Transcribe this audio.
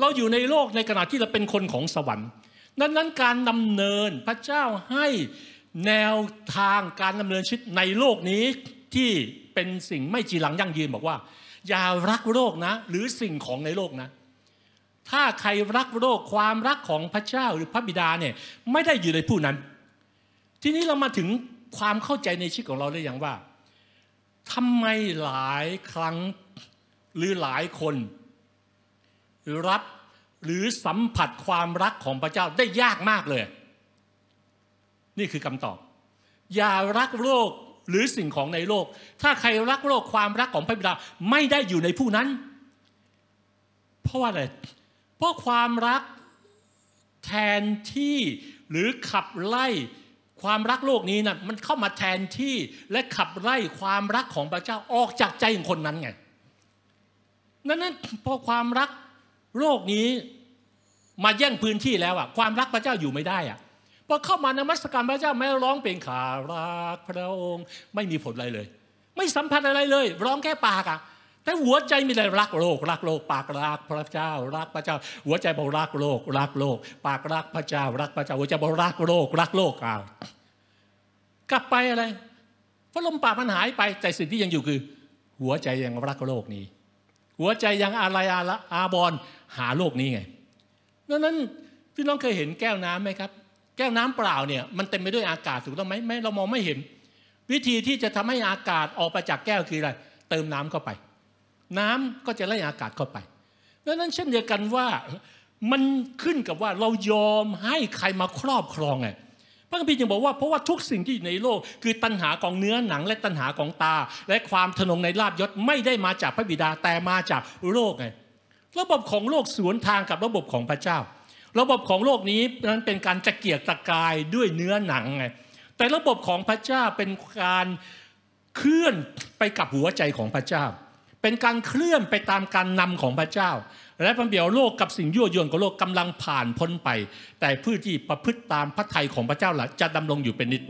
เราอยู่ในโลกในขณะที่เราเป็นคนของสวรรค์นั้นนั้นการดำเนินพระเจ้าให้แนวทางการดำเนินชีวิตในโลกนี้ที่เป็นสิ่งไม่จีรังยั่งยืนบอกว่า อย่ารักโลกนะ หรือสิ่งของในโลกนะ ถ้าใครรักโลกความรักของพระเจ้าหรือพระบิดาเนี่ยไม่ได้อยู่ในผู้นั้น ทีนี้เรามาถึงความเข้าใจในชีวิตของเราได้อย่างว่าทำไมหลายครั้งหรือหลายคน รับหรือสัมผัสความรักของพระเจ้าได้ยากมากเลย นี่คือคำตอบ อย่ารักโลกหรือสิ่งของในโลก ถ้าใครรักโลกความรักของพระบิดาไม่ได้อยู่ในผู้นั้น เพราะว่าอะไร เพราะความรักแทนที่หรือขับไล่ความรักโลกนี้นะมันเข้ามาแทนที่และขับไล่ความรักของพระเจ้าออกจากใจของคนนั้นไง นั้นนั้นพอความรัก โลกนี้มาแย่งพื้นที่แล้วอะความรักพระเจ้าอยู่ไม่ได้อะพอเข้ามานมัสการพระเจ้าไม่ร้องเพลงขารักพระองค์ไม่มีผลอะไรเลย ไม่สัมผัสอะไรเลย ร้องแค่ปากอะแต่หัวใจมีอะไรรักโลก รักโลก ปากรักพระเจ้า รักพระเจ้า หัวใจบอกรักโลก รักโลก ปากรักพระเจ้า รักพระเจ้าหัวใจบอกรักโลก รักโลกอ้าวกลับไปอะไรพระลมปากมันหายไปแต่สิ่งที่ยังอยู่คือ หัวใจยังรักโลกนี้ หัวใจยังอะไรอาละอาบอนหาโลกนี้ไงดังนั้นพี่น้องเคยเห็นแก้วน้ำไหมครับ แก้วน้ำเปล่าเนี่ยมันเต็มไปด้วยอากาศถูกต้องไหมไม่เรามองไม่เห็น วิธีที่จะทำให้อากาศออกไปจากแก้วคืออะไรเติมน้ำเข้าไป น้ำก็จะไล่อากาศเข้าไปดังนั้นเช่นเดียวกันว่ามันขึ้นกับว่าเรายอมให้ใครมาครอบครองไง พระคัมภีร์จึงบอกว่าเพราะว่าทุกสิ่งที่ในโลก คือตัณหาของเนื้อหนังและตัณหาของตา และความทนงในลาบยศไม่ได้มาจากพระบิดาแต่มาจากโลกไงระบบของโลกสวนทางกับระบบของพระเจ้า ระบบของโลกนี้นั้นเป็นการจะเกียกตะกายด้วยเนื้อหนังไงแต่ระบบของพระเจ้าเป็นการเคลื่อนไปกับหัวใจของพระเจ้า เป็นการเคลื่อนไปตามการนำของพระเจ้า และพันเบียวโลกกับสิ่งยั่วยวนของโลกกำลังผ่านพ้นไป แต่ผู้ที่ประพฤติตามพระทัยของพระเจ้าละจะดำรงอยู่เป็นนิจ